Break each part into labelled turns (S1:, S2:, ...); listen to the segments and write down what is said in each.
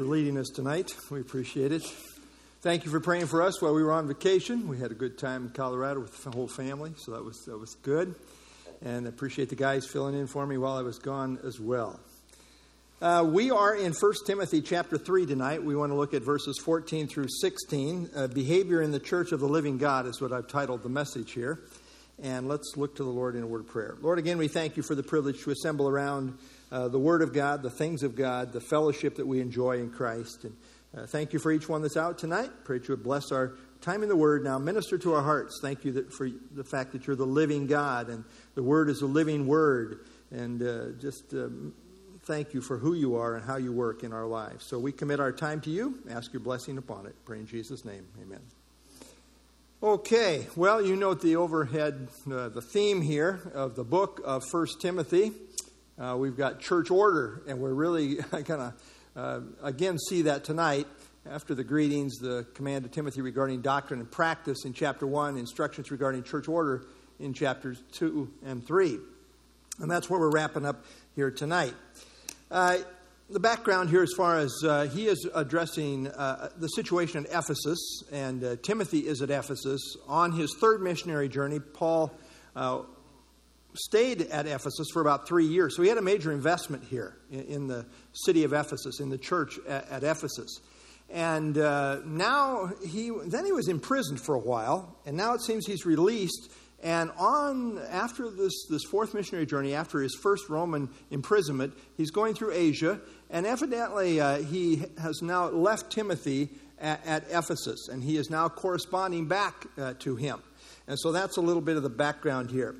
S1: for leading us tonight. We appreciate it. Thank you for praying for us while we were on vacation. We had a good time in Colorado with the whole family, so that was that was good. And appreciate the guys filling in for me while I was gone as well. Uh, we are in 1 Timothy chapter 3 tonight. We want to look at verses 14 through 16. Uh, Behavior in the Church of the Living God is what I've titled the message here. And let's look to the Lord in a word of prayer. Lord, again, we thank you for the privilege to assemble around uh, the Word of God, the things of God, the fellowship that we enjoy in Christ. And uh, thank you for each one that's out tonight. Pray that you would bless our time in the Word. Now, minister to our hearts. Thank you that, for the fact that you're the living God and the Word is a living Word. And uh, just um, thank you for who you are and how you work in our lives. So we commit our time to you. Ask your blessing upon it. Pray in Jesus' name. Amen. Okay, well, you note the overhead, uh, the theme here of the book of First Timothy. Uh, we've got church order, and we're really going to, uh, again, see that tonight after the greetings, the command to Timothy regarding doctrine and practice in chapter 1, instructions regarding church order in chapters 2 and 3. And that's where we're wrapping up here tonight. Uh, the background here, as far as uh, he is addressing uh, the situation at Ephesus, and uh, Timothy is at Ephesus. On his third missionary journey, Paul uh, stayed at Ephesus for about three years. So he had a major investment here in, in the city of Ephesus, in the church at, at Ephesus. And uh, now he, then he was imprisoned for a while, and now it seems he's released. And on after this, this fourth missionary journey, after his first Roman imprisonment, he's going through Asia, and evidently uh, he has now left Timothy at, at, Ephesus, and he is now corresponding back uh, to him. And so that's a little bit of the background here.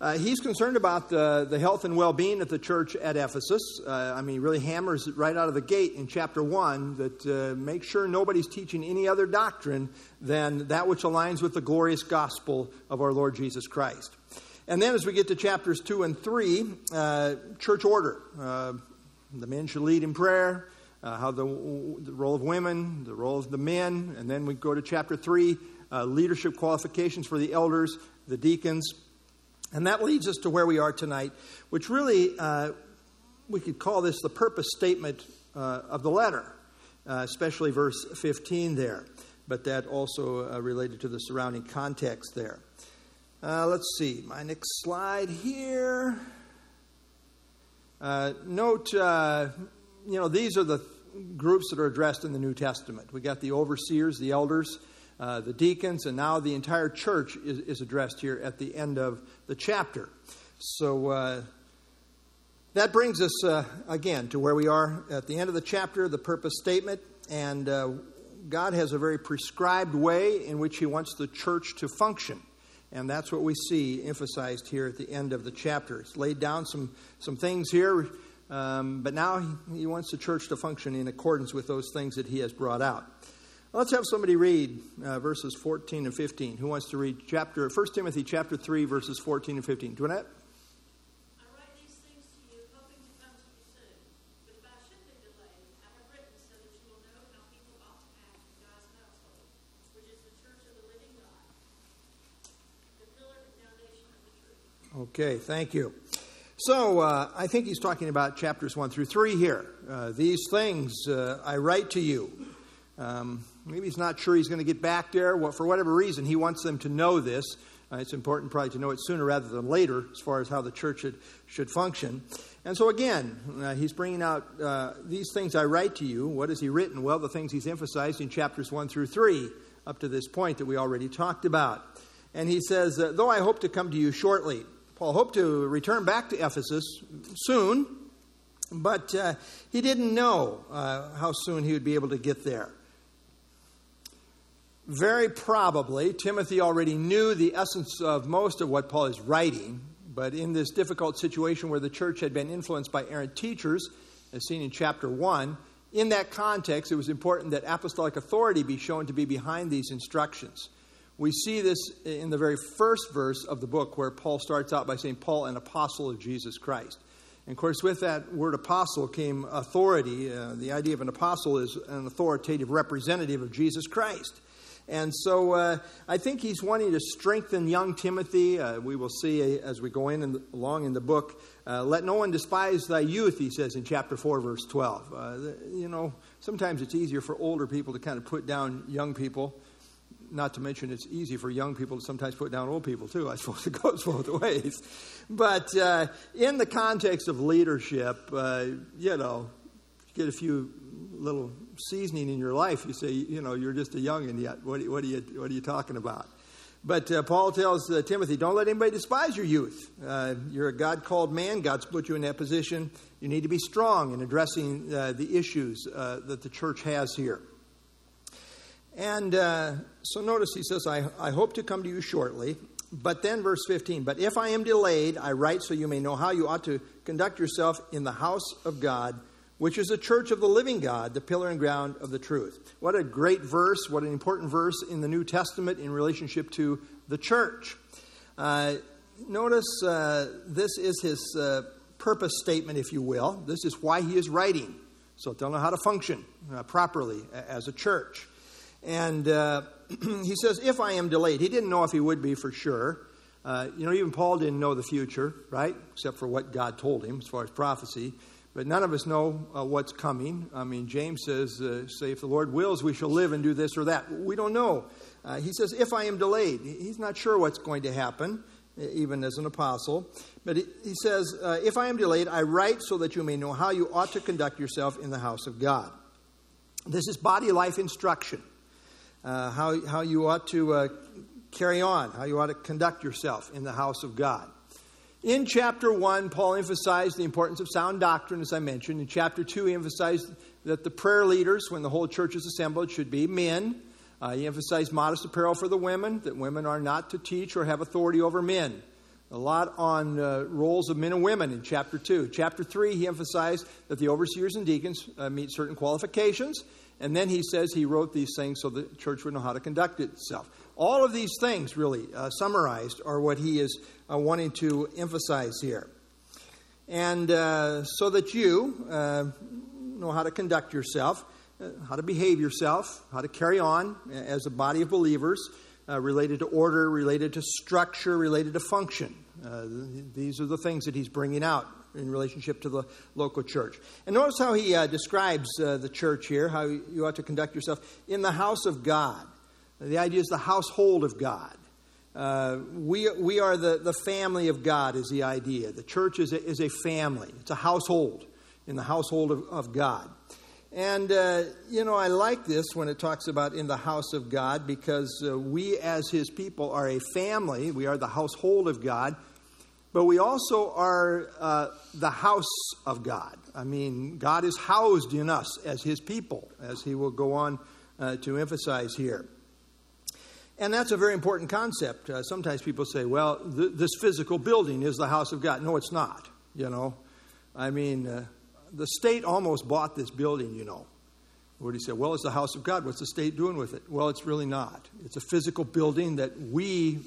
S1: Uh, he's concerned about the, the health and well being of the church at Ephesus. Uh, I mean, he really hammers it right out of the gate in chapter 1 that uh, make sure nobody's teaching any other doctrine than that which aligns with the glorious gospel of our Lord Jesus Christ. And then as we get to chapters 2 and 3, uh, church order. Uh, the men should lead in prayer, uh, how the, the, role of women, the role of the men. And then we go to chapter 3, leadership qualifications for the elders, the deacons and that leads us to where we are tonight, which really, uh, we could call this the purpose statement uh, of the letter, uh, especially verse 15 there, but that also uh, related to the surrounding context there. Uh, let's see, my next slide here. Uh, note, you know, these are the groups that are addressed in the New Testament. We got the overseers, the elders, uh, the deacons, and now the entire church is, is, addressed here at the end of the chapter. So uh, that brings us uh, again to where we are at the end of the chapter, the purpose statement, and uh, God has a very prescribed way in which He wants the church to function. And that's what we see emphasized here at the end of the chapter. It's laid down some, some things here, um, but now he, he wants the church to function in accordance with those things that he has brought out. Let's have somebody read uh, verses 14 and 15. Who wants to read chapter 1 Timothy chapter 3 verses 14 and 15? Dwynette? Okay, thank you. So uh, I think he's talking about chapters 1 through 3 here. Uh, these things uh, I write to you. Um, maybe he's not sure he's going to get back there. Well, for whatever reason, he wants them to know this. Uh, it's important probably to know it sooner rather than later as far as how the church should, should function. And so, again, uh, he's bringing out uh, these things I write to you. What has he written? Well, the things he's emphasized in chapters 1 through 3, up to this point that we already talked about. And he says, Though I hope to come to you shortly, Paul hoped to return back to Ephesus soon, but uh, he didn't know uh, how soon he would be able to get there. Very probably, Timothy already knew the essence of most of what Paul is writing, but in this difficult situation where the church had been influenced by errant teachers, as seen in chapter 1, in that context, it was important that apostolic authority be shown to be behind these instructions. We see this in the very first verse of the book where Paul starts out by saying, Paul, an apostle of Jesus Christ. And of course, with that word apostle came authority. Uh, the idea of an apostle is an authoritative representative of Jesus Christ. And so uh, I think he's wanting to strengthen young Timothy. Uh, we will see as we go in and along in the book. Uh, Let no one despise thy youth, he says in chapter 4, verse 12. Uh, you know, sometimes it's easier for older people to kind of put down young people. Not to mention, it's easy for young people to sometimes put down old people, too. I suppose it goes both ways. But uh, in the context of leadership, uh, you know, get a few little seasoning in your life, you say, you know, you're just a youngin' yet. What, what, are, you, what are you talking about? But uh, Paul tells uh, Timothy, don't let anybody despise your youth. Uh, you're a God called man. God's put you in that position. You need to be strong in addressing uh, the issues uh, that the church has here. And uh, so notice he says, I, I hope to come to you shortly. But then, verse 15, but if I am delayed, I write so you may know how you ought to conduct yourself in the house of God which is the church of the living God, the pillar and ground of the truth. What a great verse, what an important verse in the New Testament in relationship to the church. Uh, notice uh, this is his uh, purpose statement, if you will. This is why he is writing. So they'll know how to function uh, properly as a church. And uh, he says, If I am delayed, he didn't know if he would be for sure. Uh, you know, even Paul didn't know the future, right? Except for what God told him as far as prophecy. But none of us know uh, what's coming. I mean, James says, uh, say, if the Lord wills, we shall live and do this or that. We don't know. Uh, he says, if I am delayed. He's not sure what's going to happen, even as an apostle. But he, he says, uh, if I am delayed, I write so that you may know how you ought to conduct yourself in the house of God. This is body life instruction. Uh, how, how you ought to uh, carry on, how you ought to conduct yourself in the house of God. In chapter 1, Paul emphasized the importance of sound doctrine, as I mentioned. In chapter 2, he emphasized that the prayer leaders, when the whole church is assembled, should be men. Uh, he emphasized modest apparel for the women, that women are not to teach or have authority over men. A lot on uh, roles of men and women in chapter 2. Chapter 3, he emphasized that the overseers and deacons uh, meet certain qualifications. And then he says he wrote these things so the church would know how to conduct itself. All of these things, really, uh, summarized, are what he is uh, wanting to emphasize here. And uh, so that you uh, know how to conduct yourself, uh, how to behave yourself, how to carry on as a body of believers, uh, related to order, related to structure, related to function. these are the things that he's bringing out in relationship to the local church. And notice how he describes the church here, how you ought to conduct yourself in the house of God. The idea is the household of God. Uh, we, we are the, the family of God, is the idea. The church is a, is a family, it's a household in the household of, of God. And, uh, you know, I like this when it talks about in the house of God because uh, we, as His people, are a family. We are the household of God, but we also are uh, the house of God. I mean, God is housed in us as His people, as He will go on uh, to emphasize here. And that's a very important concept. Uh, sometimes people say, well, th- this physical building is the house of God. No, it's not, you know. I mean, uh, the state almost bought this building, you know. What do you say? Well, it's the house of God. What's the state doing with it? Well, it's really not. It's a physical building that we,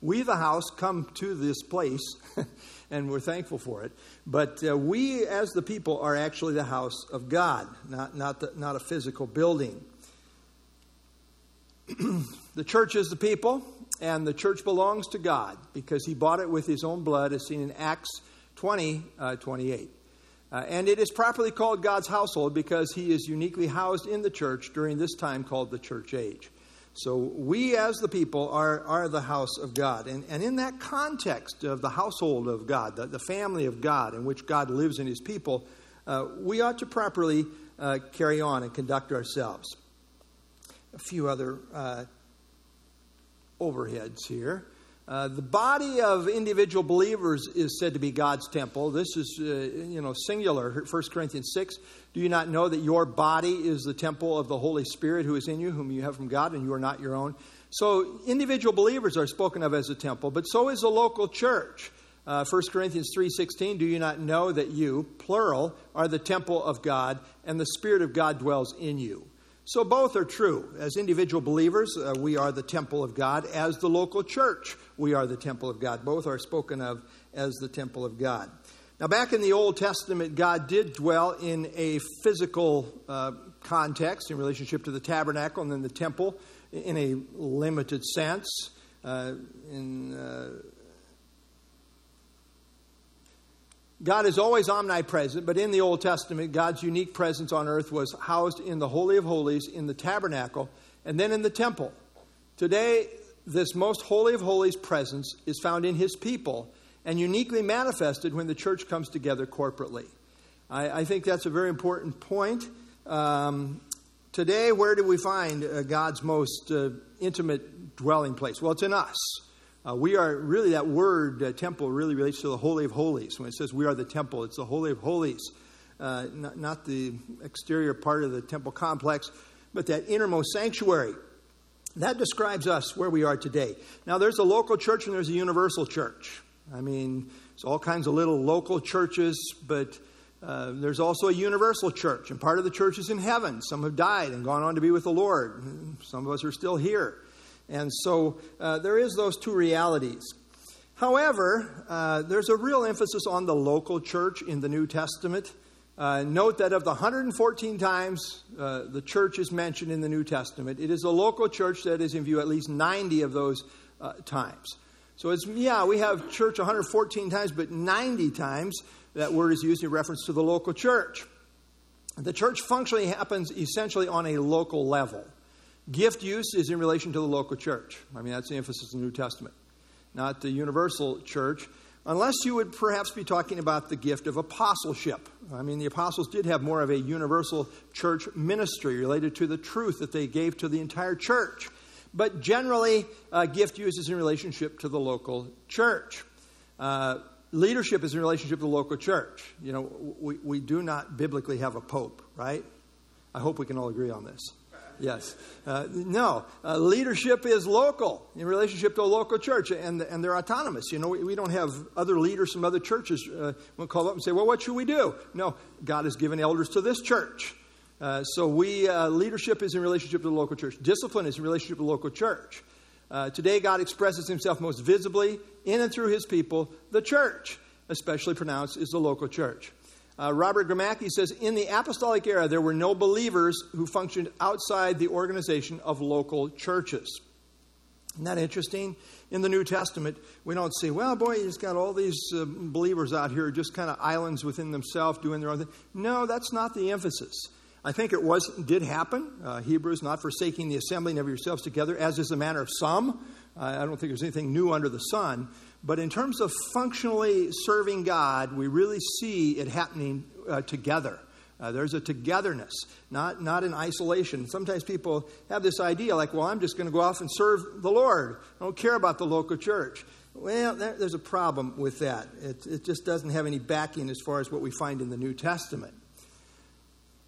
S1: we the house, come to this place, and we're thankful for it. But uh, we, as the people, are actually the house of God, not, not, the, not a physical building. the church is the people, and the church belongs to God because he bought it with his own blood, as seen in Acts 20 uh, 28. Uh, and it is properly called God's household because he is uniquely housed in the church during this time called the church age. So we, as the people, are, are the house of God. And, and in that context of the household of God, the, the family of God in which God lives in his people, uh, we ought to properly uh, carry on and conduct ourselves a few other uh, overheads here. Uh, the body of individual believers is said to be God's temple. This is, uh, you know, singular. 1 Corinthians 6. Do you not know that your body is the temple of the Holy Spirit who is in you, whom you have from God, and you are not your own? So, individual believers are spoken of as a temple, but so is the local church. Uh, 1 Corinthians 3:16 Do you not know that you plural are the temple of God and the spirit of God dwells in you so both are true. As individual believers, uh, we are the temple of God. As the local church, we are the temple of God. Both are spoken of as the temple of God. Now, back in the Old Testament, God did dwell in a physical uh, context in relationship to the tabernacle and then the temple in a limited sense. Uh, in uh, God is always omnipresent, but in the Old Testament, God's unique presence on earth was housed in the Holy of Holies, in the tabernacle, and then in the temple. Today, this most holy of holies presence is found in his people and uniquely manifested when the church comes together corporately. I, I think that's a very important point. Um, today, where do we find uh, God's most uh, intimate dwelling place? Well, it's in us. Uh, we are really, that word uh, temple really relates to the Holy of Holies. When it says we are the temple, it's the Holy of Holies, uh, not, not the exterior part of the temple complex, but that innermost sanctuary. That describes us where we are today. Now, there's a local church and there's a universal church. I mean, there's all kinds of little local churches, but uh, there's also a universal church, and part of the church is in heaven. Some have died and gone on to be with the Lord. Some of us are still here. And so uh, there is those two realities. However, uh, there's a real emphasis on the local church in the New Testament. Uh, note that of the 114 times uh, the church is mentioned in the New Testament, it is the local church that is in view at least 90 of those uh, times. So it's, yeah, we have church 114 times, but 90 times that word is used in reference to the local church. The church functionally happens essentially on a local level. Gift use is in relation to the local church. I mean, that's the emphasis in the New Testament, not the universal church unless you would perhaps be talking about the gift of apostleship. I mean, the apostles did have more of a universal church ministry related to the truth that they gave to the entire church. But generally, uh, gift use is in relationship to the local church. Uh, leadership is in relationship to the local church. You know, we, we do not biblically have a pope, right? I hope we can all agree on this. Yes. Uh, no. Uh, leadership is local in relationship to a local church, and, and they're autonomous. You know, we, we don't have other leaders from other churches uh, we'll call up and say, well, what should we do? No, God has given elders to this church. Uh, so we uh, leadership is in relationship to the local church. Discipline is in relationship to the local church. Uh, today, God expresses himself most visibly in and through his people, the church, especially pronounced is the local church. Uh, Robert Gromacki says In the apostolic era, there were no believers who functioned outside the organization of local churches. Isn't that interesting? In the New Testament, we don't say, well, boy, he's got all these uh, believers out here, just kind of islands within themselves doing their own thing. No, that's not the emphasis. I think it was did happen. Uh, Hebrews, not forsaking the assembling of yourselves together, as is the manner of some. Uh, I don't think there's anything new under the sun. But in terms of functionally serving God, we really see it happening uh, together. Uh, there's a togetherness, not, not in isolation. Sometimes people have this idea like, well, I'm just going to go off and serve the Lord. I don't care about the local church. Well, there, there's a problem with that. It, it just doesn't have any backing as far as what we find in the New Testament.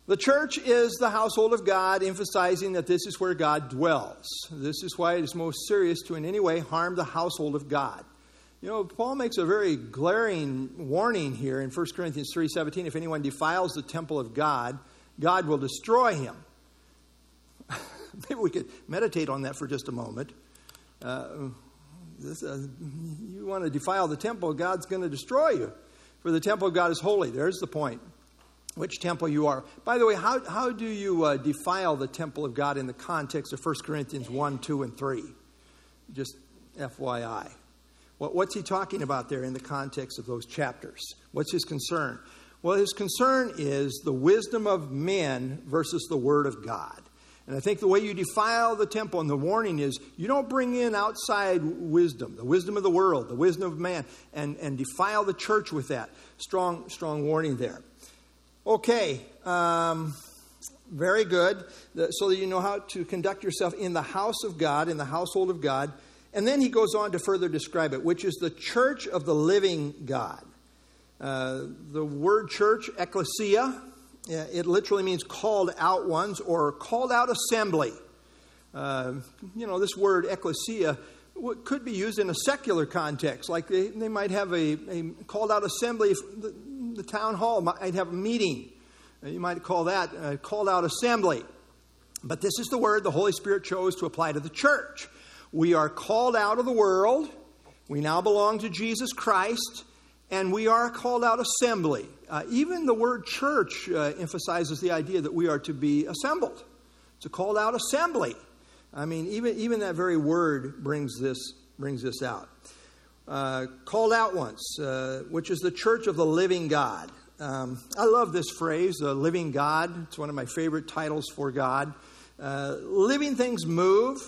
S1: The church is the household of God, emphasizing that this is where God dwells. This is why it is most serious to in any way harm the household of God. You know, Paul makes a very glaring warning here in 1 Corinthians 3:17, if anyone defiles the temple of God, God will destroy him. Maybe we could meditate on that for just a moment. Uh, this, uh, you want to defile the temple, God's going to destroy you. For the temple of God is holy. There's the point. Which temple you are. By the way, how, how do you uh, defile the temple of God in the context of 1 Corinthians 1, 2, and 3? Just FYI. What, what's he talking about there in the context of those chapters? What's his concern? Well, his concern is the wisdom of men versus the word of God. And I think the way you defile the temple, and the warning is you don't bring in outside wisdom, the wisdom of the world, the wisdom of man, and, and defile the church with that. Strong, strong warning there. Okay, um, very good. So that you know how to conduct yourself in the house of God, in the household of God. And then he goes on to further describe it, which is the church of the living God. Uh, the word church, ecclesia, it literally means called out ones or called out assembly. Uh, you know, this word ecclesia could be used in a secular context, like they, they might have a, a called out assembly, the, the, town hall might have a meeting. Uh, you might call that a called out assembly. But this is the word the Holy Spirit chose to apply to the church. We are called out of the world. We now belong to Jesus Christ, and we are called out assembly. Uh, even the word church uh, emphasizes the idea that we are to be assembled. It's a called out assembly. I mean, even, even that very word brings this, brings this out. uh, called out once, uh, which is the church of the living God. Um, I love this phrase, the living God. It's one of my favorite titles for God. Uh, living things move,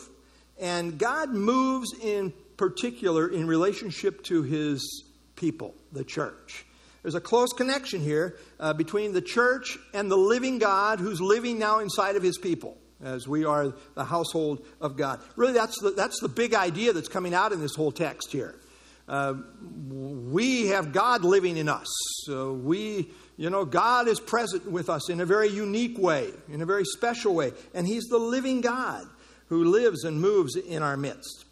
S1: and God moves in particular in relationship to his people, the church. There's a close connection here uh, between the church and the living God who's living now inside of his people as we are the household of God. Really, that's the, that's the big idea that's coming out in this whole text here. Uh, we have God living in us. So we, you know, God is present with us in a very unique way, in a very special way. And He's the living God who lives and moves in our midst.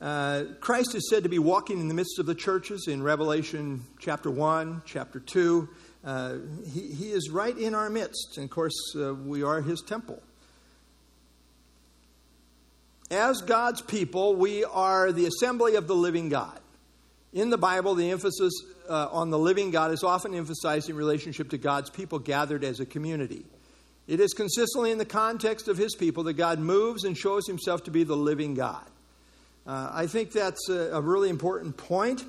S1: Uh, Christ is said to be walking in the midst of the churches in Revelation chapter 1, chapter 2. Uh, he, he, is right in our midst. And of course, uh, we are his temple. As God's people, we are the assembly of the living God. In the Bible, the emphasis uh, on the living God is often emphasized in relationship to God's people gathered as a community. It is consistently in the context of his people that God moves and shows himself to be the living God. Uh, I think that's a, a, really important point.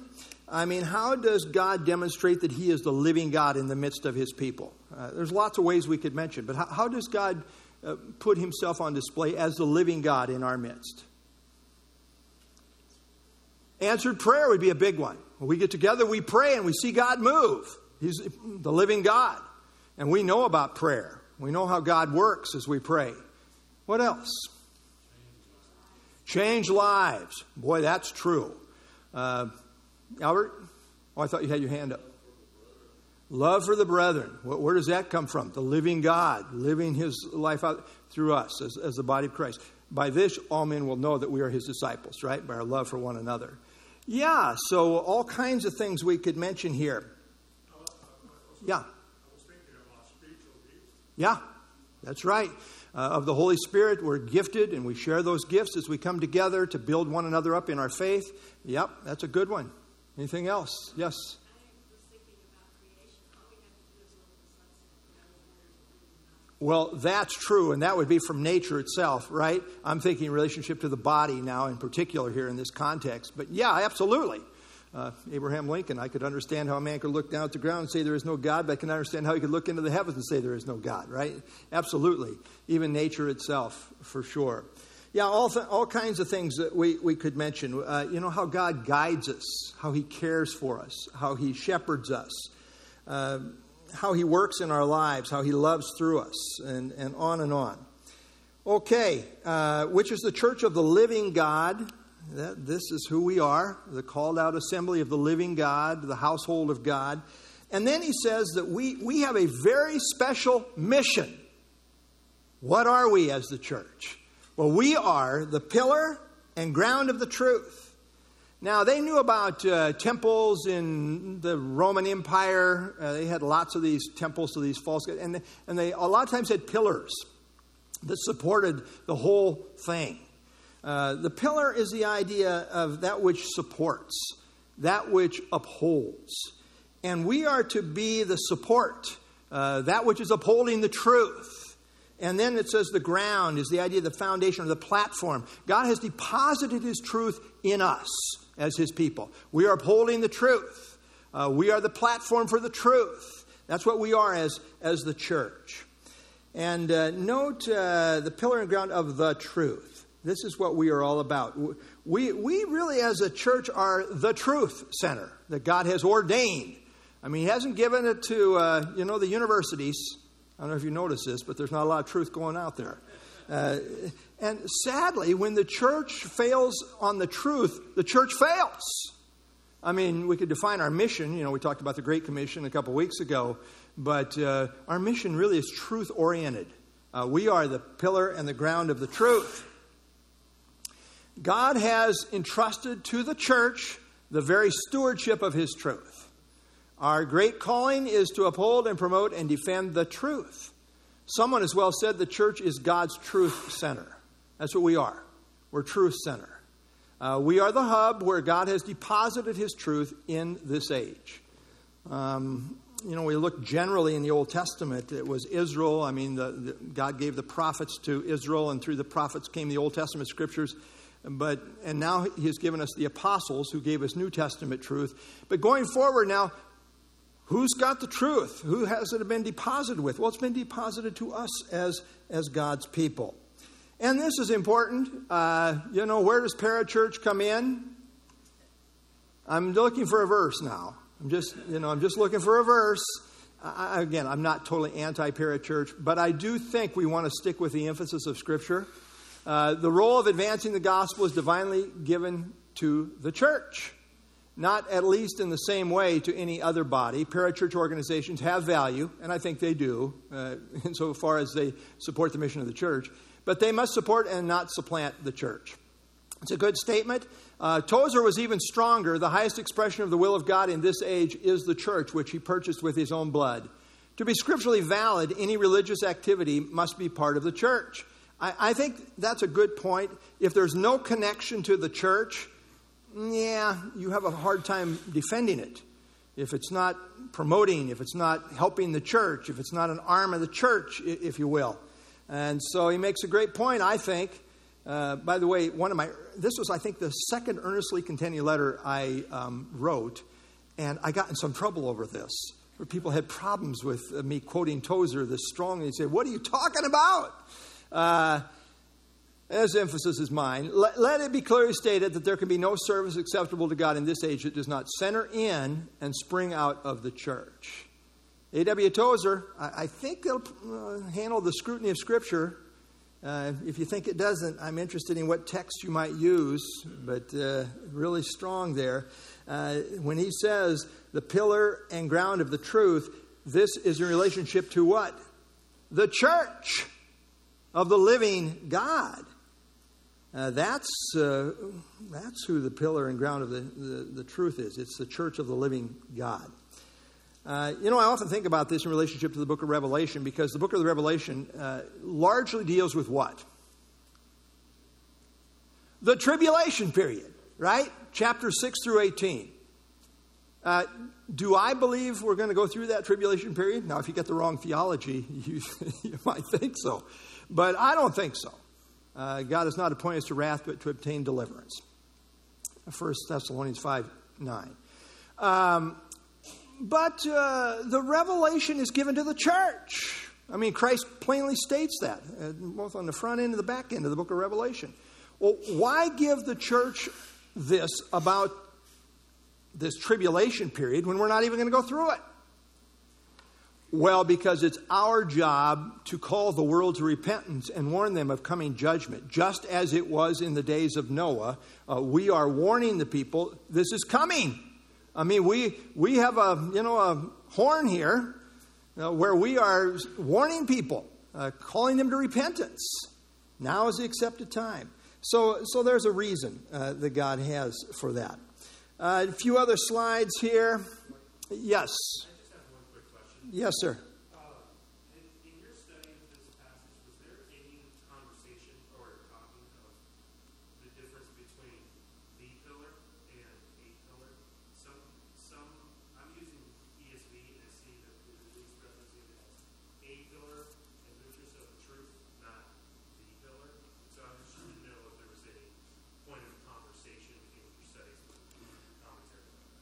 S1: I mean, how does God demonstrate that He is the living God in the midst of His people? Uh, there's lots of ways we could mention, but how, how does God uh, put Himself on display as the living God in our midst? Answered prayer would be a big one. When we get together, we pray and we see God move. He's the living God. And we know about prayer. We know how God works as we pray. What else? Change lives. Boy, that's true. Uh, Albert? Oh, I thought you had your hand up. Love for the brethren. Where does that come from? The living God, living his life out through us as, as the body of Christ. By this, all men will know that we are his disciples, right? By our love for one another. Yeah, so all kinds of things we could mention here. Yeah. Yeah, that's right uh, of the Holy Spirit. We're gifted and we share those gifts as we come together to build one another up in our faith. Yep, that's a good one. Anything else? Yes. Well, that's true, and that would be from nature itself, right? I'm thinking relationship to the body now, in particular, here in this context. But yeah, absolutely uh, Abraham Lincoln. I could understand how a man could look down at the ground and say there is no God, but I can understand how he could look into the heavens and say there is no God, right? Absolutely. Even nature itself, for sure. Yeah, all, th- all kinds of things that we, we could mention. Uh, you know, how God guides us, how he cares for us, how he shepherds us, uh, how he works in our lives, how he loves through us, and, and on and on. Okay, uh, which is the church of the living God that this is who we are, the called out assembly of the living God, the household of God. And then he says that we, we have a very special mission. What are we as the church? Well, we are the pillar and ground of the truth. Now, they knew about uh, temples in the Roman Empire. Uh, they had lots of these temples to these false gods, and and they a lot of times had pillars that supported the whole thing. Uh, the pillar is the idea of that which supports, that which upholds. And we are to be the support, uh, that which is upholding the truth. And then it says the ground is the idea of the foundation or the platform. God has deposited His truth in us as His people. We are upholding the truth. Uh, we are the platform for the truth. That's what we are as, as the church. And uh, note uh, the pillar and ground of the truth. This is what we are all about. We, we really, as a church, are the truth center that God has ordained. I mean, He hasn't given it to, uh, you know, the universities. I don't know if you notice this, but there's not a lot of truth going out there. Uh, and sadly, when the church fails on the truth, the church fails. I mean, we could define our mission. You know, we talked about the Great Commission a couple weeks ago, but uh, our mission really is truth oriented. Uh, we are the pillar and the ground of the truth. God has entrusted to the church the very stewardship of his truth. Our great calling is to uphold and promote and defend the truth. Someone has well said the church is God's truth center. That's what we are. We're truth center. Uh, we are the hub where God has deposited his truth in this age. Um, you know, we look generally in the Old Testament, it was Israel. I mean, the, the, God gave the prophets to Israel, and through the prophets came the Old Testament scriptures. But and now he has given us the apostles who gave us New Testament truth. But going forward now, who's got the truth? Who has it been deposited with? Well, it's been deposited to us as as God's people. And this is important. Uh, you know, where does parachurch come in? I'm looking for a verse now. I'm just, you know, I'm just looking for a verse. I, again, I'm not totally anti-parachurch, but I do think we want to stick with the emphasis of Scripture. Uh, the role of advancing the gospel is divinely given to the church, not at least in the same way to any other body. Parachurch organizations have value, and I think they do, uh, insofar as they support the mission of the church, but they must support and not supplant the church. It's a good statement. Uh, Tozer was even stronger. The highest expression of the will of God in this age is the church, which he purchased with his own blood. To be scripturally valid, any religious activity must be part of the church. I, I think that's a good point. If there's no connection to the church, yeah, you have a hard time defending it. If it's not promoting, if it's not helping the church, if it's not an arm of the church, if you will. And so he makes a great point, I think. Uh, by the way, one of my this was I think the second earnestly contending letter I um, wrote, and I got in some trouble over this. Where people had problems with uh, me quoting Tozer this strongly. They said, "What are you talking about?" Uh, as emphasis is mine, let, let, it be clearly stated that there can be no service acceptable to God in this age that does not center in and spring out of the church. A.W. Tozer, I, I think they'll uh, handle the scrutiny of Scripture uh, if you think it doesn't, I'm interested in what text you might use, but uh, really strong there. Uh, when he says the pillar and ground of the truth, this is in relationship to what? The church of the living God. Uh, that's, uh, that's who the pillar and ground of the, the, the truth is. It's the church of the living God. Uh, you know, I often think about this in relationship to the book of Revelation because the book of the Revelation uh, largely deals with what? The tribulation period, right? Chapter 6 through 18. Uh, do I believe we're going to go through that tribulation period? Now, if you get the wrong theology, you, you might think so. But I don't think so. Uh, God has not appointed us to wrath, but to obtain deliverance. 1 Thessalonians 5 9. Um, but uh, the revelation is given to the church. I mean, Christ plainly states that, uh, both on the front end and the back end of the book of Revelation. Well, why give the church this about this tribulation period when we're not even going to go through it? Well, because it's our job to call the world to repentance and warn them of coming judgment. Just as it was in the days of Noah, uh, we are warning the people this is coming. I mean, we, we have a, you know, a horn here uh, where we are warning people, uh, calling them to repentance. Now is the accepted time. So, so there's a reason uh, that God has for that. Uh, a few other slides here. Yes. Yes, sir.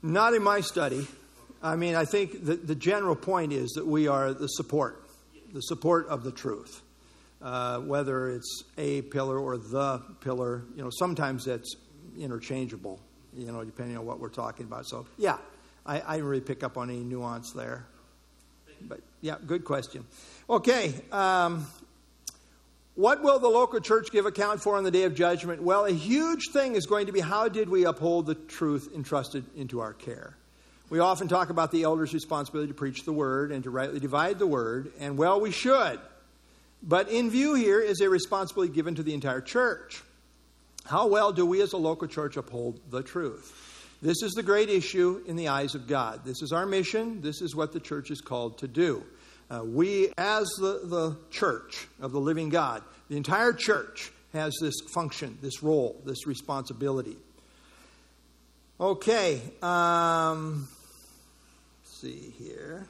S1: Not in my study. I mean, I think the, the general point is that we are the support, the support of the truth. Uh, whether it's a pillar or the pillar, you know, sometimes that's interchangeable, you know, depending on what we're talking about. So, yeah, I, I didn't really pick up on any nuance there. But, yeah, good question. Okay, um, what will the local church give account for on the day of judgment? Well, a huge thing is going to be how did we uphold the truth entrusted into our care? We often talk about the elder's responsibility to preach the word and to rightly divide the word, and well, we should. But in view here is a responsibility given to the entire church. How well do we as a local church uphold the truth? This is the great issue in the eyes of God. This is our mission. This is what the church is called to do. Uh, we, as the, the church of the living God, the entire church has this function, this role, this responsibility. Okay, um, see here.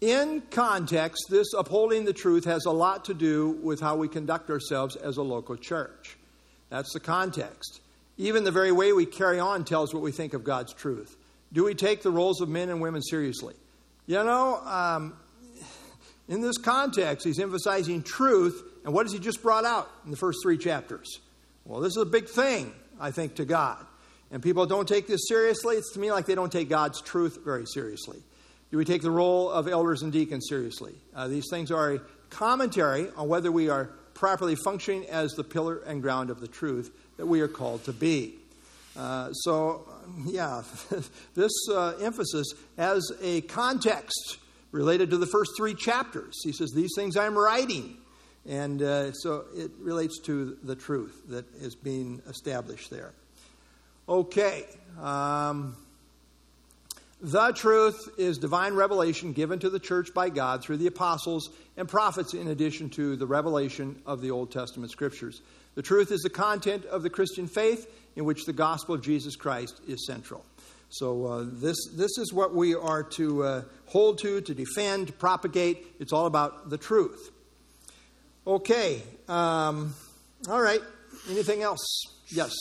S1: In context, this upholding the truth has a lot to do with how we conduct ourselves as a local church. That's the context. Even the very way we carry on tells what we think of God's truth. Do we take the roles of men and women seriously? You know, um, in this context, he's emphasizing truth, and what has he just brought out in the first three chapters? Well, this is a big thing, I think, to God. And people don't take this seriously. It's to me like they don't take God's truth very seriously. Do we take the role of elders and deacons seriously? Uh, these things are a commentary on whether we are properly functioning as the pillar and ground of the truth that we are called to be. Uh, so, yeah, this uh, emphasis has a context related to the first three chapters. He says, These things I'm writing. And uh, so it relates to the truth that is being established there. Okay. Um, the truth is divine revelation given to the church by God through the apostles and prophets, in addition to the revelation of the Old Testament scriptures. The truth is the content of the Christian faith in which the gospel of Jesus Christ is central. So, uh, this, this is what we are to uh, hold to, to defend, to propagate. It's all about the truth. Okay. Um, all right. Anything else? Yes.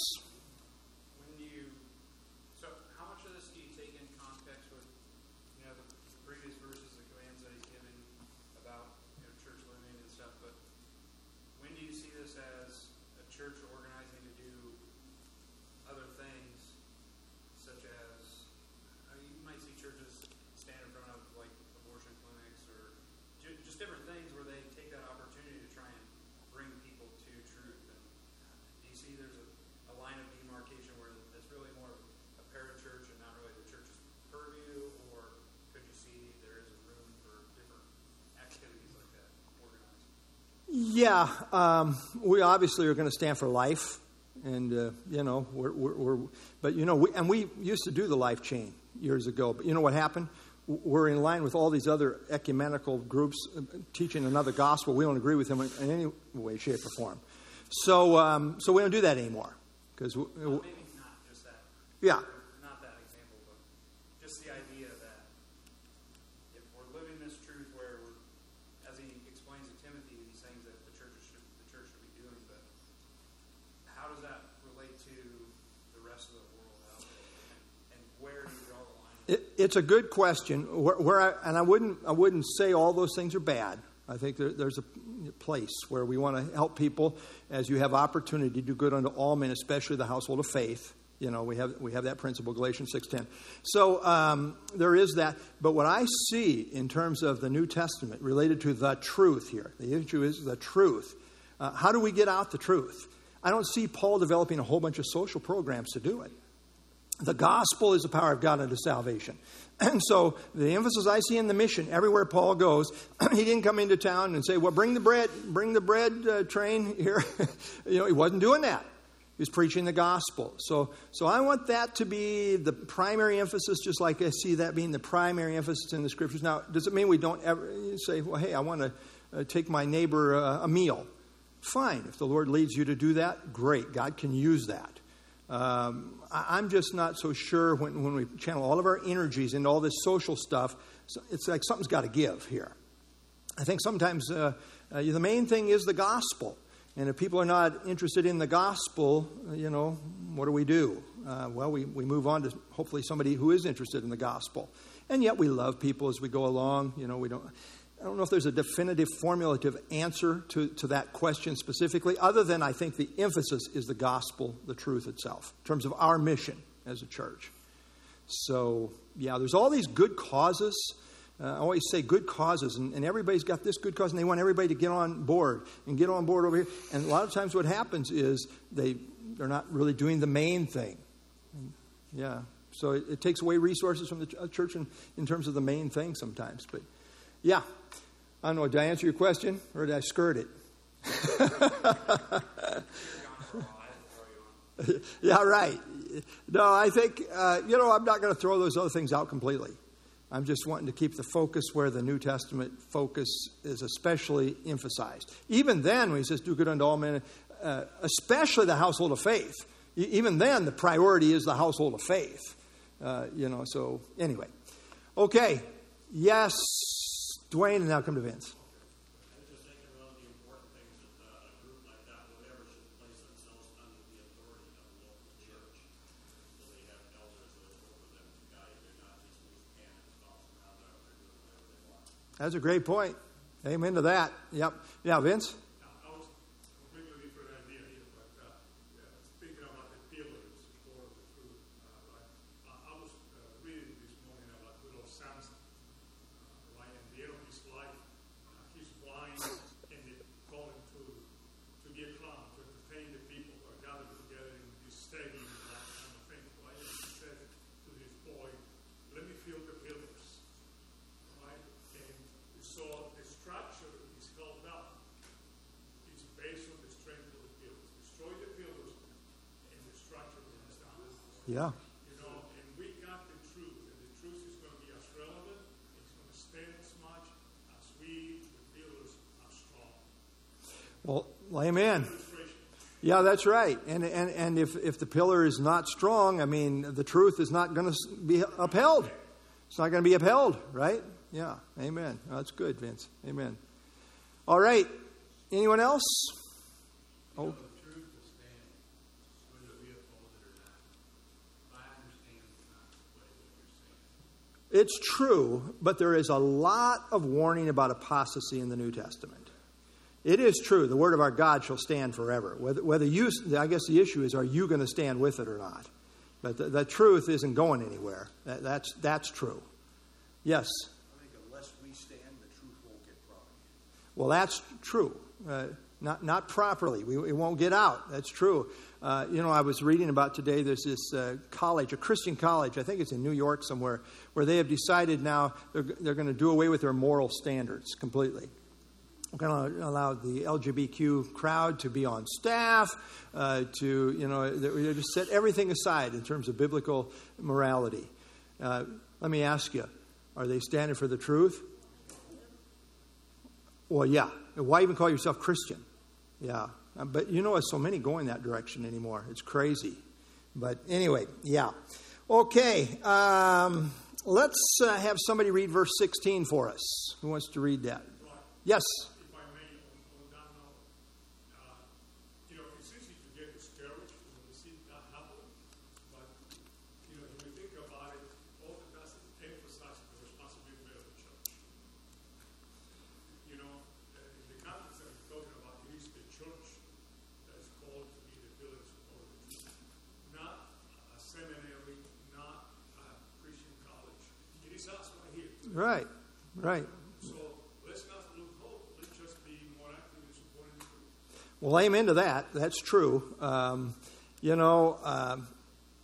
S1: Yeah, um, we obviously are going to stand for life, and uh, you know, we're, we're, we're, but you know, we, and we used to do the life chain years ago. But you know what happened? We're in line with all these other ecumenical groups uh, teaching another gospel. We don't agree with them in any way, shape, or form. So, um, so we don't do that anymore because.
S2: Well, maybe not just that.
S1: Yeah. It's a good question. Where, where I, and I wouldn't, I wouldn't say all those things are bad. I think there, there's a place where we want to help people as you have opportunity to do good unto all men, especially the household of faith. You know, we have, we have that principle, Galatians 6.10. So um, there is that. But what I see in terms of the New Testament related to the truth here, the issue is the truth. Uh, how do we get out the truth? I don't see Paul developing a whole bunch of social programs to do it. The gospel is the power of God unto salvation. And so the emphasis I see in the mission, everywhere Paul goes, he didn't come into town and say, well, bring the bread, bring the bread uh, train here. you know, he wasn't doing that. He was preaching the gospel. So, so I want that to be the primary emphasis, just like I see that being the primary emphasis in the scriptures. Now, does it mean we don't ever say, well, hey, I want to uh, take my neighbor uh, a meal? Fine. If the Lord leads you to do that, great. God can use that. Um, I, am just not so sure when, when we channel all of our energies into all this social stuff, it's like something's got to give here. I think sometimes uh, uh, the main thing is the gospel. And if people are not interested in the gospel, uh, you know, what do we do? Uh, well, we, we move on to hopefully somebody who is interested in the gospel. And yet we love people as we go along. You know, we don't. I don't know if there's a definitive formulative answer to, to that question specifically, other than I think the emphasis is the gospel, the truth itself, in terms of our mission as a church. So, yeah, there's all these good causes. Uh, I always say good causes, and, and, everybody's got this good cause, and they want everybody to get on board and get on board over here. And a lot of times, what happens is they they're not really doing the main thing. Yeah, so it, it takes away resources from the church in, in terms of the main thing sometimes. But yeah. I don't know. Did I answer your question or did I skirt it? yeah, right. No, I think, uh, you know, I'm not going to throw those other things out completely. I'm just wanting to keep the focus where the New Testament focus is especially emphasized. Even then, when he says, do good unto all men, uh, especially the household of faith, even then, the priority is the household of faith. Uh, you know, so anyway. Okay. Yes. Dwayne, and now come to Vince.
S2: That's a great point. Amen to that. Yep. that uh, a group like that would ever should place themselves under the authority of a local church. So they have elders that are over them to guide. They're not just loose cannons bouncing around out there doing whatever they want.
S1: That's a great point. Amen to that. Yep. Yeah, Vince?
S3: I was completely different idea here, but uh, yeah, thinking about the pillars for the truth. Uh, right? I, I was uh, reading this morning about good old Samson, uh, right? At the end of his life, uh, he's blind and they call him to to be a clown to entertain the people who are gathered together in this stadium, that kind of thing, right? And he said to this boy, "Let me feel the pillars." right? And so the structure is held up. It's based on the strength of the pillars. Destroy the pillars, and the structure comes down.
S1: Yeah.
S3: You know, and we got the truth, and the truth is going to be as relevant, it's going to stand as much as we, the pillars, are strong.
S1: Well, amen. Yeah, that's right. And, and, and if, if the pillar is not strong, I mean, the truth is not going to be upheld. It's not going to be upheld, right? Yeah, amen. That's good, Vince. Amen. All right. Anyone else? Oh,
S4: The truth will stand, whether we uphold it or not. I understand not what you're saying.
S1: it's true, but there is a lot of warning about apostasy in the New Testament. It is true. The word of our God shall stand forever. Whether, whether you, I guess the issue is, are you going to stand with it or not? But the, the truth isn't going anywhere. That, that's, that's true. Yes.
S5: I think unless we stand, the truth won't get propagated.
S1: Well, that's true. Uh, not, not properly. We, it won't get out. That's true. Uh, you know, I was reading about today, there's this uh, college, a Christian college, I think it's in New York somewhere, where they have decided now they're, they're going to do away with their moral standards completely. We're going to allow the LGBTQ crowd to be on staff, uh, to, you know, just set everything aside in terms of biblical morality. Uh, let me ask you, are they standing for the truth? Well, yeah. Why even call yourself Christian? Yeah. Uh, But you know, so many going that direction anymore. It's crazy. But anyway, yeah. Okay. Um, let's uh, have somebody read verse 16 for us. Who wants to read that? Yes.
S3: If I may, on, on that note, uh, you know, it's easy to get discouraged when we see that happen, but, you know, when we think about it, all that does is emphasize the responsibility of the church. You know, uh, in the context that we're talking about, it is the church that is called to be the pillars of the truth, not a seminary, not a Christian college. It is us right here.
S1: Right. Right.
S3: So let's not lose hope. Let's just be more active in supporting the truth.
S1: Well, amen to that. That's true. Um, you know, um,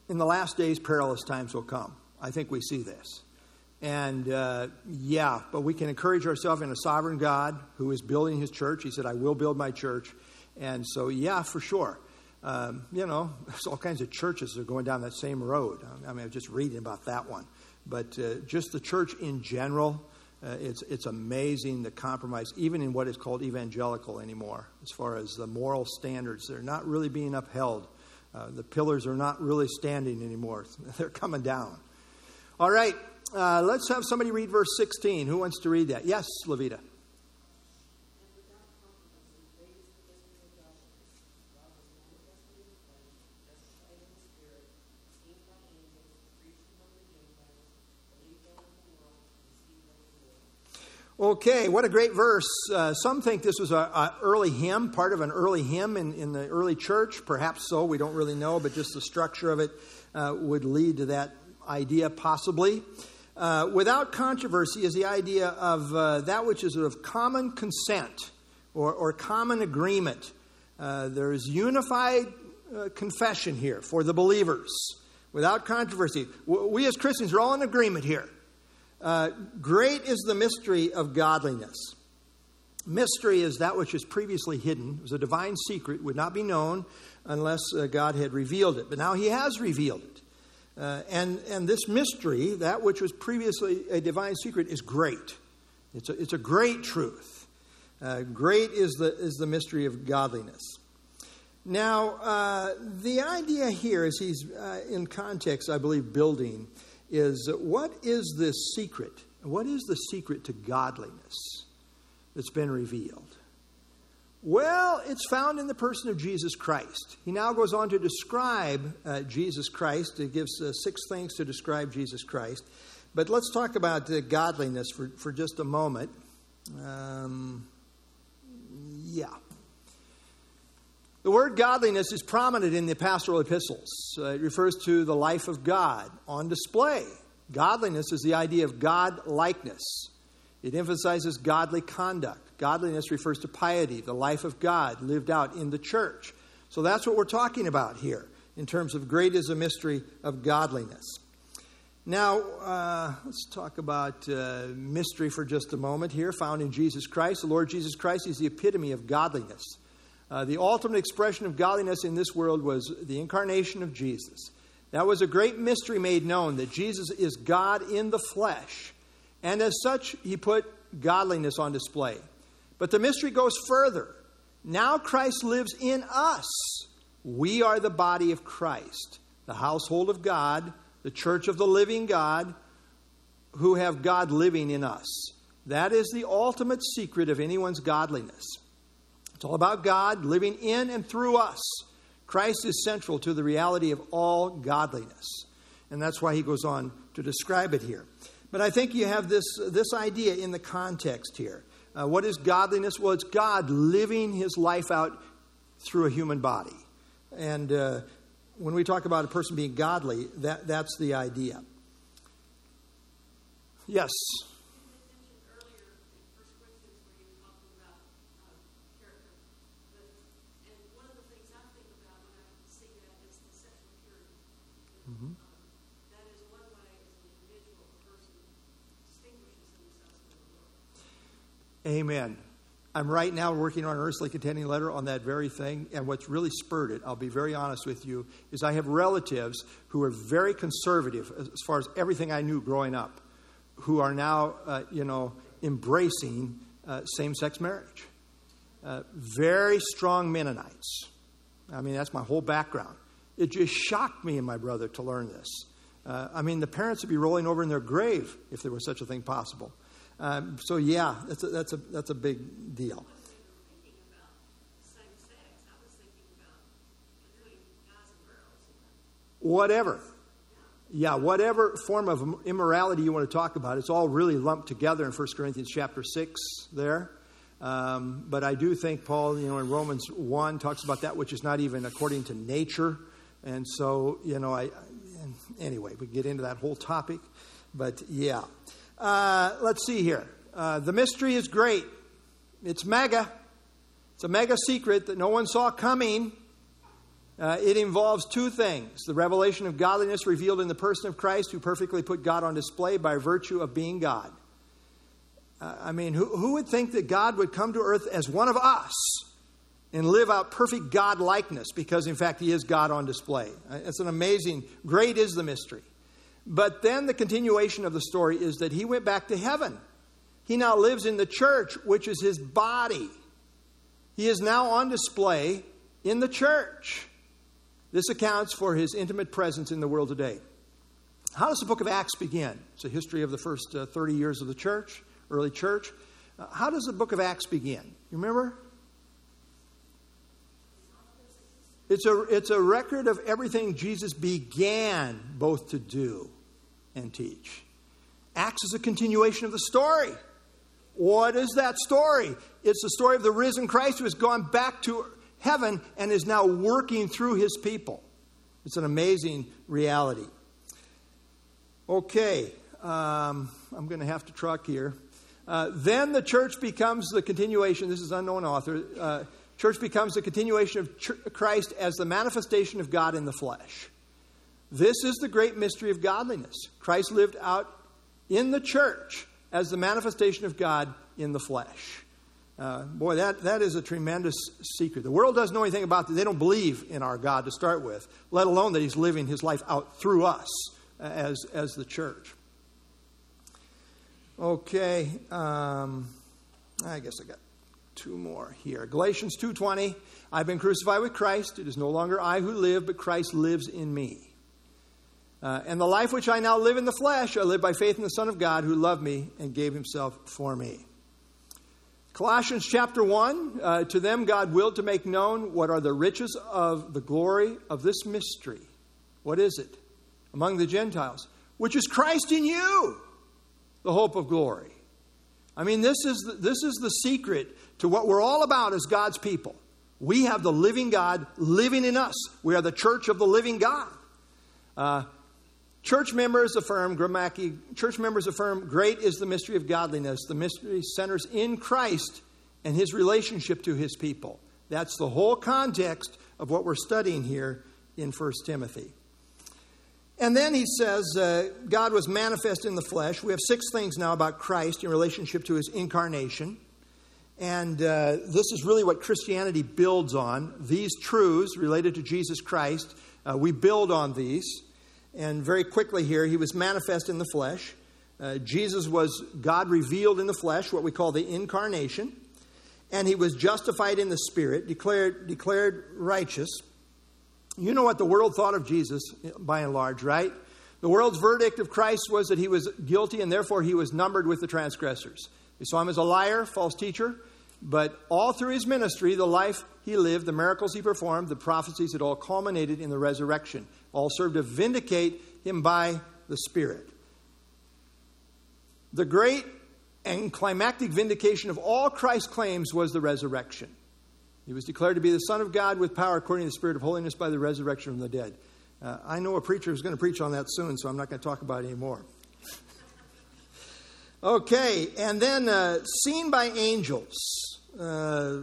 S1: in the last days, perilous times will come. I think we see this. And uh, yeah, but we can encourage ourselves in a sovereign God who is building his church. He said, I will build my church. And so, yeah, for sure. Um, you know, there's all kinds of churches that are going down that same road. I mean, I was just reading about that one. But uh, just the church in general, uh, it's, it's amazing the compromise, even in what is called evangelical anymore, as far as the moral standards. They're not really being upheld. Uh, the pillars are not really standing anymore, they're coming down. All right, uh, let's have somebody read verse 16. Who wants to read that? Yes, Levita. Okay, what a great verse. Uh, some think this was an early hymn, part of an early hymn in, in the early church. Perhaps so, we don't really know, but just the structure of it uh, would lead to that idea, possibly. Uh, without controversy is the idea of uh, that which is of common consent or, or common agreement. Uh, there is unified uh, confession here for the believers. Without controversy. We as Christians are all in agreement here. Uh, great is the mystery of godliness. Mystery is that which is previously hidden. It was a divine secret, would not be known unless uh, God had revealed it. But now He has revealed it. Uh, and, and this mystery, that which was previously a divine secret, is great. It's a, it's a great truth. Uh, great is the, is the mystery of godliness. Now, uh, the idea here is he's uh, in context, I believe, building, is what is this secret What is the secret to godliness that's been revealed? Well, it's found in the person of Jesus Christ. He now goes on to describe uh, Jesus Christ. He gives uh, six things to describe Jesus Christ. But let's talk about uh, godliness for, for just a moment. Um, yeah. The word godliness is prominent in the pastoral epistles. Uh, it refers to the life of God on display. Godliness is the idea of God likeness. It emphasizes godly conduct. Godliness refers to piety, the life of God lived out in the church. So that's what we're talking about here in terms of great is a mystery of godliness. Now, uh, let's talk about uh, mystery for just a moment here, found in Jesus Christ. The Lord Jesus Christ is the epitome of godliness. Uh, the ultimate expression of godliness in this world was the incarnation of Jesus. That was a great mystery made known that Jesus is God in the flesh. And as such, he put godliness on display. But the mystery goes further. Now Christ lives in us. We are the body of Christ, the household of God, the church of the living God, who have God living in us. That is the ultimate secret of anyone's godliness. It's all about God living in and through us. Christ is central to the reality of all godliness. And that's why he goes on to describe it here. But I think you have this, this idea in the context here. Uh, what is godliness? Well, it's God living his life out through a human body. And uh, when we talk about a person being godly, that, that's the idea. Yes. Amen. I'm right now working on an Earnestly Contending letter on that very thing. And what's really spurred it, I'll be very honest with you, is I have relatives who are very conservative as far as everything I knew growing up, who are now, uh, you know, embracing uh, same sex marriage. Uh, very strong Mennonites. I mean, that's my whole background. It just shocked me and my brother to learn this. Uh, I mean, the parents would be rolling over in their grave if there was such a thing possible. Um, so yeah, that's a, that's a that's a big deal. Whatever. Yeah, whatever form of immorality you want to talk about, it's all really lumped together in 1 Corinthians chapter 6 there. Um, but I do think Paul, you know, in Romans 1 talks about that which is not even according to nature. And so, you know, I, anyway, we get into that whole topic. But yeah. Uh, let's see here. Uh, the mystery is great. It's mega. It's a mega secret that no one saw coming. Uh, it involves two things the revelation of godliness revealed in the person of Christ, who perfectly put God on display by virtue of being God. Uh, I mean, who, who would think that God would come to earth as one of us and live out perfect God likeness because, in fact, He is God on display? Uh, it's an amazing, great is the mystery. But then the continuation of the story is that he went back to heaven. He now lives in the church, which is his body. He is now on display in the church. This accounts for his intimate presence in the world today. How does the book of Acts begin? It's a history of the first uh, 30 years of the church, early church. Uh, how does the book of Acts begin? You remember? It's a, it's a record of everything Jesus began both to do and teach. Acts is a continuation of the story. What is that story? It's the story of the risen Christ who has gone back to heaven and is now working through his people. It's an amazing reality. Okay, um, I'm going to have to truck here. Uh, then the church becomes the continuation. This is unknown author. Uh, church becomes the continuation of Christ as the manifestation of God in the flesh. This is the great mystery of godliness. Christ lived out in the church as the manifestation of God in the flesh. Uh, boy, that, that is a tremendous secret. The world doesn't know anything about that. They don't believe in our God to start with, let alone that He's living His life out through us as, as the church. Okay, um, I guess I got two more here. Galatians 2:20, I've been crucified with Christ. It is no longer I who live, but Christ lives in me. Uh, and the life which I now live in the flesh, I live by faith in the Son of God who loved me and gave himself for me. Colossians chapter 1 uh, To them God willed to make known what are the riches of the glory of this mystery. What is it? Among the Gentiles, which is Christ in you, the hope of glory. I mean, this is the, this is the secret to what we're all about as God's people. We have the living God living in us. We are the church of the living God. Uh, church members affirm, Gromacki, church members affirm, great is the mystery of godliness. The mystery centers in Christ and his relationship to his people. That's the whole context of what we're studying here in 1 Timothy. And then he says, uh, God was manifest in the flesh. We have six things now about Christ in relationship to his incarnation. And uh, this is really what Christianity builds on. These truths related to Jesus Christ, uh, we build on these. And very quickly here, he was manifest in the flesh. Uh, Jesus was God revealed in the flesh, what we call the incarnation. And he was justified in the spirit, declared, declared righteous. You know what the world thought of Jesus by and large, right? The world's verdict of Christ was that he was guilty and therefore he was numbered with the transgressors. They saw him as a liar, false teacher, but all through his ministry, the life he lived, the miracles he performed, the prophecies, it all culminated in the resurrection. All served to vindicate him by the Spirit. The great and climactic vindication of all Christ's claims was the resurrection. He was declared to be the Son of God with power according to the Spirit of holiness by the resurrection from the dead. Uh, I know a preacher who's going to preach on that soon, so I'm not going to talk about it anymore. okay, and then uh, seen by angels uh,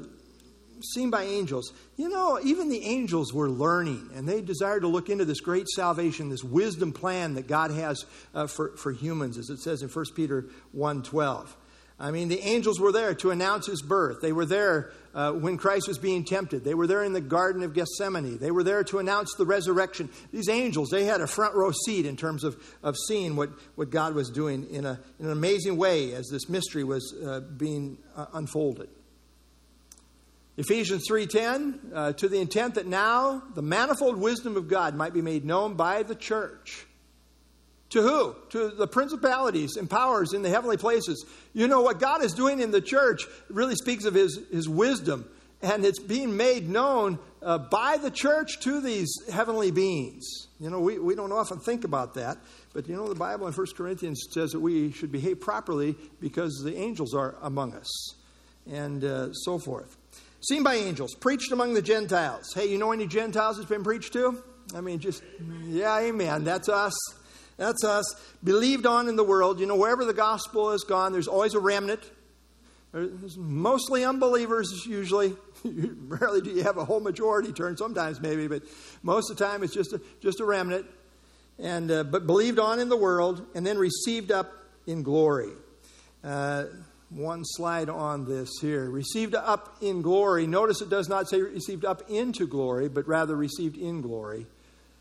S1: seen by angels. You know, even the angels were learning, and they desired to look into this great salvation, this wisdom plan that God has uh, for, for humans, as it says in 1 Peter 1.12. I mean, the angels were there to announce his birth. They were there uh, when Christ was being tempted. They were there in the Garden of Gethsemane. They were there to announce the resurrection. These angels, they had a front row seat in terms of, of seeing what, what God was doing in, a, in an amazing way as this mystery was uh, being uh, unfolded. Ephesians 3:10 uh, to the intent that now the manifold wisdom of God might be made known by the church. To who? To the principalities and powers in the heavenly places. You know what God is doing in the church really speaks of his, his wisdom, and it's being made known uh, by the church to these heavenly beings. You know, we, we don't often think about that, but you know, the Bible in 1 Corinthians says that we should behave properly because the angels are among us, and uh, so forth. Seen by angels, preached among the Gentiles. Hey, you know any Gentiles it's been preached to? I mean, just, yeah, amen. That's us. That's us. Believed on in the world. You know, wherever the gospel has gone, there's always a remnant. There's mostly unbelievers, usually. Rarely do you have a whole majority turn, sometimes maybe, but most of the time it's just a, just a remnant. And, uh, but believed on in the world and then received up in glory. Uh, one slide on this here. Received up in glory. Notice it does not say received up into glory, but rather received in glory.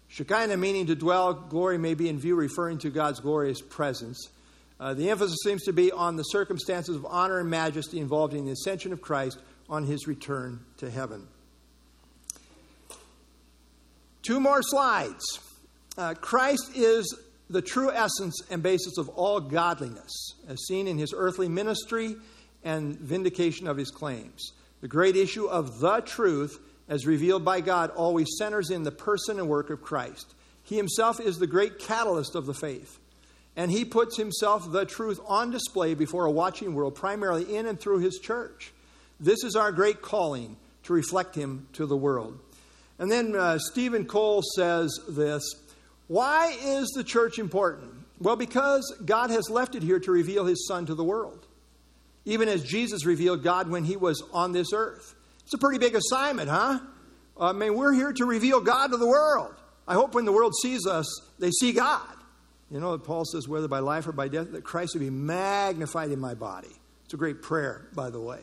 S1: Shekinah meaning to dwell, glory may be in view, referring to God's glorious presence. Uh, the emphasis seems to be on the circumstances of honor and majesty involved in the ascension of Christ on his return to heaven. Two more slides. Uh, Christ is the true essence and basis of all godliness, as seen in his earthly ministry and vindication of his claims. The great issue of the truth, as revealed by God, always centers in the person and work of Christ. He himself is the great catalyst of the faith. And he puts himself, the truth, on display before a watching world, primarily in and through his church. This is our great calling to reflect him to the world. And then uh, Steven Cole says this why is the church important? Well, because God has left it here to reveal his Son to the world, even as Jesus revealed God when he was on this earth. It's a pretty big assignment, huh? I mean, we're here to reveal God to the world. I hope when the world sees us, they see God. You know, Paul says, whether by life or by death, that Christ would be magnified in my body. It's a great prayer, by the way.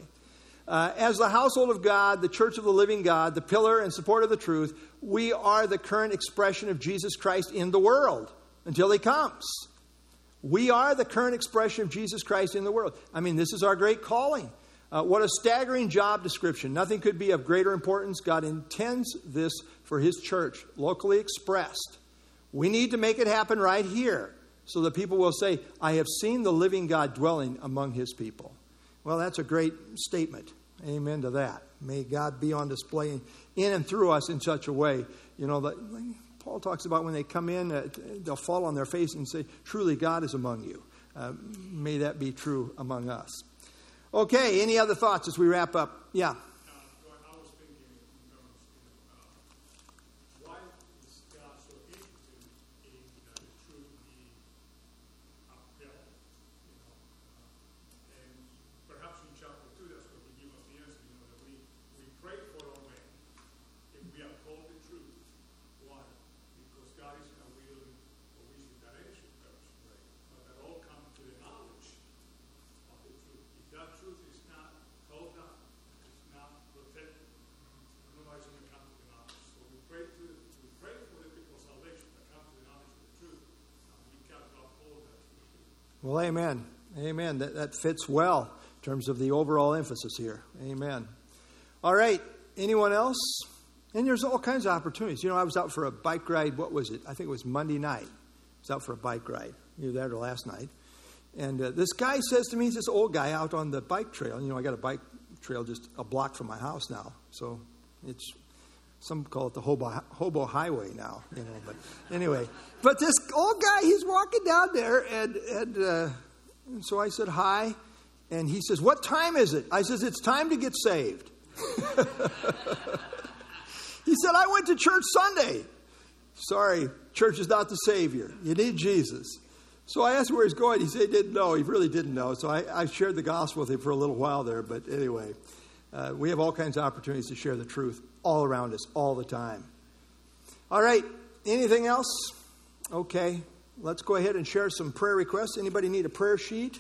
S1: Uh, as the household of God, the church of the living God, the pillar and support of the truth, we are the current expression of Jesus Christ in the world until he comes. We are the current expression of Jesus Christ in the world. I mean, this is our great calling. Uh, what a staggering job description. Nothing could be of greater importance. God intends this for his church, locally expressed. We need to make it happen right here so that people will say, I have seen the living God dwelling among his people. Well, that's a great statement. Amen to that. May God be on display in and through us in such a way. You know, that Paul talks about when they come in, uh, they'll fall on their face and say, Truly, God is among you. Uh, may that be true among us. Okay, any other thoughts as we wrap up? Yeah.
S3: Uh, so I was thinking in terms, you know, uh, why is God so interested in that the truth be upheld? You know, uh, and perhaps in chapter two, that's what he gives us the answer. You know, that we we pray for our men if we uphold the truth. Why? Because God is in a will or vision that any should perish, but that all come to the knowledge of the truth. If that truth is not held up, it's not protected, nobody's going to come to the knowledge. So we pray to we pray for the people's salvation that come to the knowledge of the truth, and we got to uphold that truth.
S1: Well, amen. Amen. That, that fits well in terms of the overall emphasis here. Amen. All right. Anyone else? And there's all kinds of opportunities. You know, I was out for a bike ride. What was it? I think it was Monday night. I was out for a bike ride. You were there last night. And uh, this guy says to me, he's this old guy out on the bike trail. You know, I got a bike trail just a block from my house now. So it's, some call it the hobo, hobo highway now, you know. But anyway, but this old guy, he's walking down there, and, and, uh, and so I said hi. And he says, What time is it? I says, It's time to get saved. he said, I went to church Sunday. Sorry, church is not the Savior. You need Jesus. So I asked where he's going. He said he didn't know. He really didn't know. So I, I shared the gospel with him for a little while there. But anyway, uh, we have all kinds of opportunities to share the truth all around us, all the time. All right. Anything else? Okay. Let's go ahead and share some prayer requests. Anybody need a prayer sheet?